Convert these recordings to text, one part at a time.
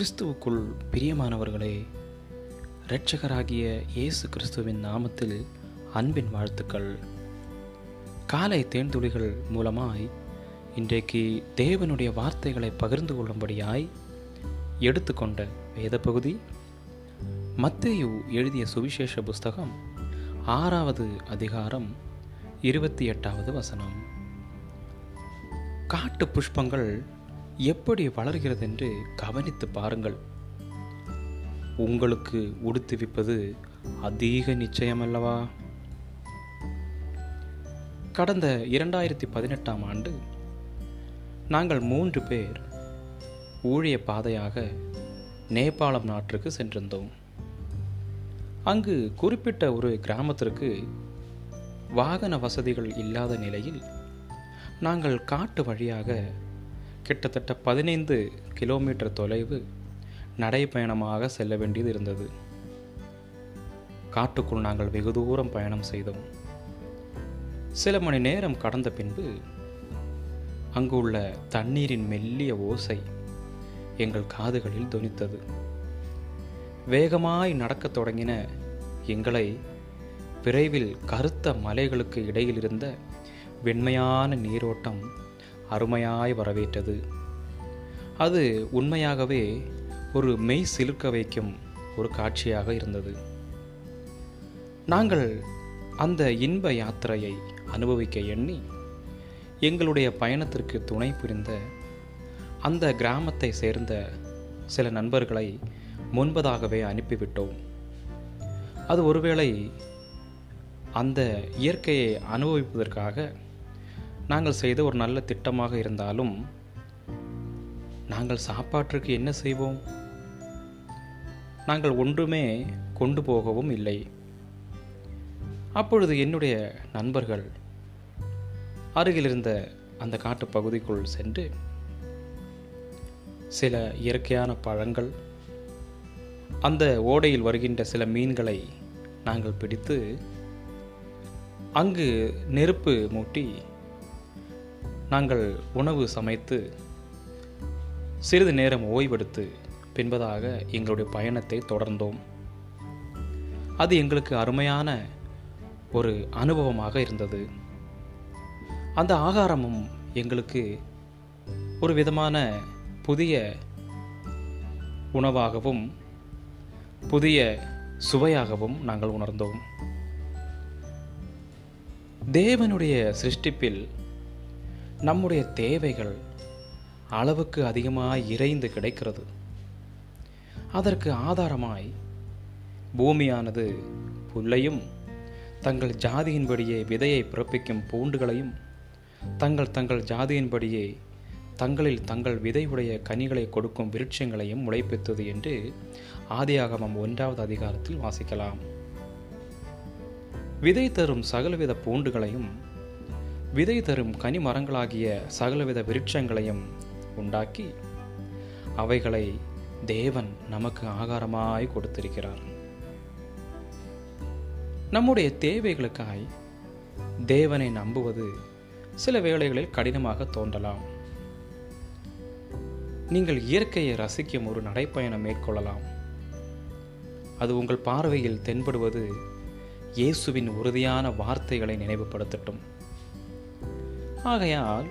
கிறிஸ்துவுக்குள் பிரியமானவர்களே இரட்சகராகிய இயேசு கிறிஸ்துவின் நாமத்தில் அன்பின் வாழ்த்துக்கள். காலை தேன்துளிகள் மூலமாய் இன்றைக்கு தேவனுடைய வார்த்தைகளை பகிர்ந்து கொள்ளும்படியாய் எடுத்துக்கொண்ட வேத பகுதி மத்தேயு எழுதிய சுவிசேஷ புஸ்தகம் ஆறாவது அதிகாரம் இருபத்தி எட்டாவது வசனம். காட்டு புஷ்பங்கள் எப்படி வளர்கிறது என்று கவனித்து பாருங்கள். உங்களுக்கு உடுத்துவிப்பது அதிக நிச்சயம் அல்லவா கடந்த இரண்டாயிரத்தி பதினெட்டாம் ஆண்டு நாங்கள் மூன்று பேர் ஊழிய பாதையாக நேபாளம் நாட்டிற்கு சென்றிருந்தோம். அங்கு குறிப்பிட்ட ஒரு கிராமத்திற்கு வாகன வசதிகள் இல்லாத நிலையில் நாங்கள் காட்டு வழியாக கிட்டத்தட்ட பதினைந்து கிலோமீட்டர் தொலைவு நடைப்பயணமாக செல்ல வேண்டியது இருந்தது. காட்டுக்குள் நாங்கள் வெகு தூரம் பயணம் செய்தோம். சில மணி நேரம் கடந்த பின்பு அங்கு உள்ள தண்ணீரின் மெல்லிய ஓசை எங்கள் காதுகளில் துணித்தது வேகமாய் நடக்கத் தொடங்கின எங்களை விரைவில் கருத்த மலைகளுக்கு இடையில் இருந்த வெண்மையான நீரோட்டம் அருமையாய் வரவேற்றது. அது உண்மையாகவே ஒரு மெய் சிலிர்க்க வைக்கும் ஒரு காட்சியாக இருந்தது. நாங்கள் அந்த இன்ப யாத்திரையை அனுபவிக்க எண்ணி எங்களுடைய பயணத்திற்கு துணை புரிந்த அந்த கிராமத்தை சேர்ந்த சில நண்பர்களை முன்பதாகவே அனுப்பிவிட்டோம். அது ஒருவேளை அந்த இயற்கையை அனுபவிப்பதற்காக நாங்கள் செய்த ஒரு நல்ல திட்டமாக இருந்தாலும் நாங்கள் சாப்பாட்டிற்கு என்ன செய்வோம்? நாங்கள் ஒன்றுமே கொண்டு போகவும் இல்லை. அப்பொழுது என்னுடைய நண்பர்கள் அருகில் இருந்த அந்த காட்டு பகுதிக்குள் சென்று சில இயற்கையான பழங்கள் அந்த ஓடையில் வருகின்ற சில மீன்களை நாங்கள் பிடித்து அங்கு நெருப்பு மூட்டி நாங்கள் உணவு சமைத்து சிறிது நேரம் ஓய்வெடுத்து பின்பதாக எங்களுடைய பயணத்தை தொடர்ந்தோம். அது எங்களுக்கு அருமையான ஒரு அனுபவமாக இருந்தது. அந்த ஆகாரமும் எங்களுக்கு ஒரு விதமான புதிய உணவாகவும் புதிய சுவையாகவும் நாங்கள் உணர்ந்தோம். தேவனுடைய சிருஷ்டிப்பில் நம்முடைய தேவைகள் அளவுக்கு அதிகமாக இறைந்து கிடைக்கிறது. அதற்கு ஆதாரமாய் பூமியானது புல்லையும் தங்கள் ஜாதியின்படியே விதையை பிறப்பிக்கும் பூண்டுகளையும் தங்கள் தங்கள் ஜாதியின்படியே தங்களில் தங்கள் விதையுடைய கனிகளை கொடுக்கும் விருட்சங்களையும் முளைப்பித்தது என்று ஆதியாகமம் ஒன்றாவது அதிகாரத்தில் வாசிக்கலாம். விதை தரும் சகலவித பூண்டுகளையும் விதை தரும் கனிமரங்களாகிய சகலவித விருட்சங்களையும் உண்டாக்கி அவைகளை தேவன் நமக்கு ஆகாரமாய் கொடுத்திருக்கிறார். நம்முடைய தேவைகளுக்காய் தேவனை நம்புவது சில வேளைகளில் கடினமாக தோன்றலாம். நீங்கள் இயற்கையை ரசிக்கும் ஒரு நடைப்பயணம் மேற்கொள்ளலாம். அது உங்கள் பார்வையில் தென்படுவது இயேசுவின் உறுதியான வார்த்தைகளை நினைவுபடுத்தட்டும். ஆகையால்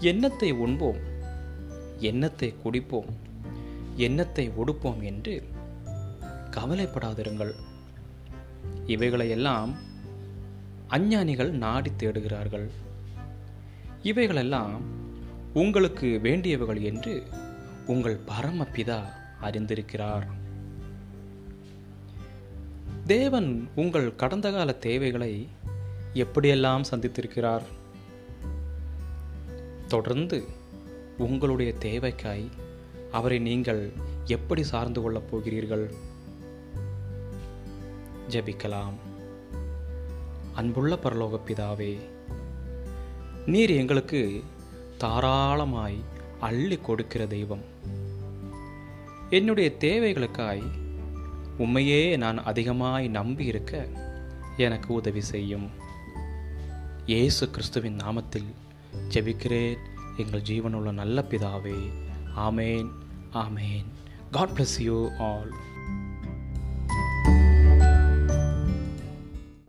எண்ணத்தை உண்போம் எண்ணத்தை குடிப்போம் எண்ணத்தை ஒடுப்போம் என்று கவலைப்படாதிருங்கள். இவைகளையெல்லாம் அஞ்ஞானிகள் நாடி தேடுகிறார்கள். இவைகளெல்லாம் உங்களுக்கு வேண்டியவர்கள் என்று உங்கள் பரமபிதா அறிந்திருக்கிறார். தேவன் உங்கள் கடந்த கால தேவைகளை எப்படியெல்லாம் சந்தித்திருக்கிறார்? தொடர்ந்து உங்களுடைய தேவைக்காய் அவரை நீங்கள் எப்படி சார்ந்து கொள்ளப் போகிறீர்கள்? ஜெபிக்கலாம். அன்புள்ள பரலோக பிதாவே நீர் எங்களுக்கு தாராளமாய் அள்ளி கொடுக்கிற தெய்வம். என்னுடைய தேவைகளுக்காய் உண்மையே நான் அதிகமாய் நம்பி இருக்க எனக்கு உதவி செய்யும். இயேசு கிறிஸ்துவின் நாமத்தில் ஜெபிக்கிறேன். எங்கள் ஜீவனுள்ள நல்ல பிதாவே. ஆமேன் ஆமேன். God bless you all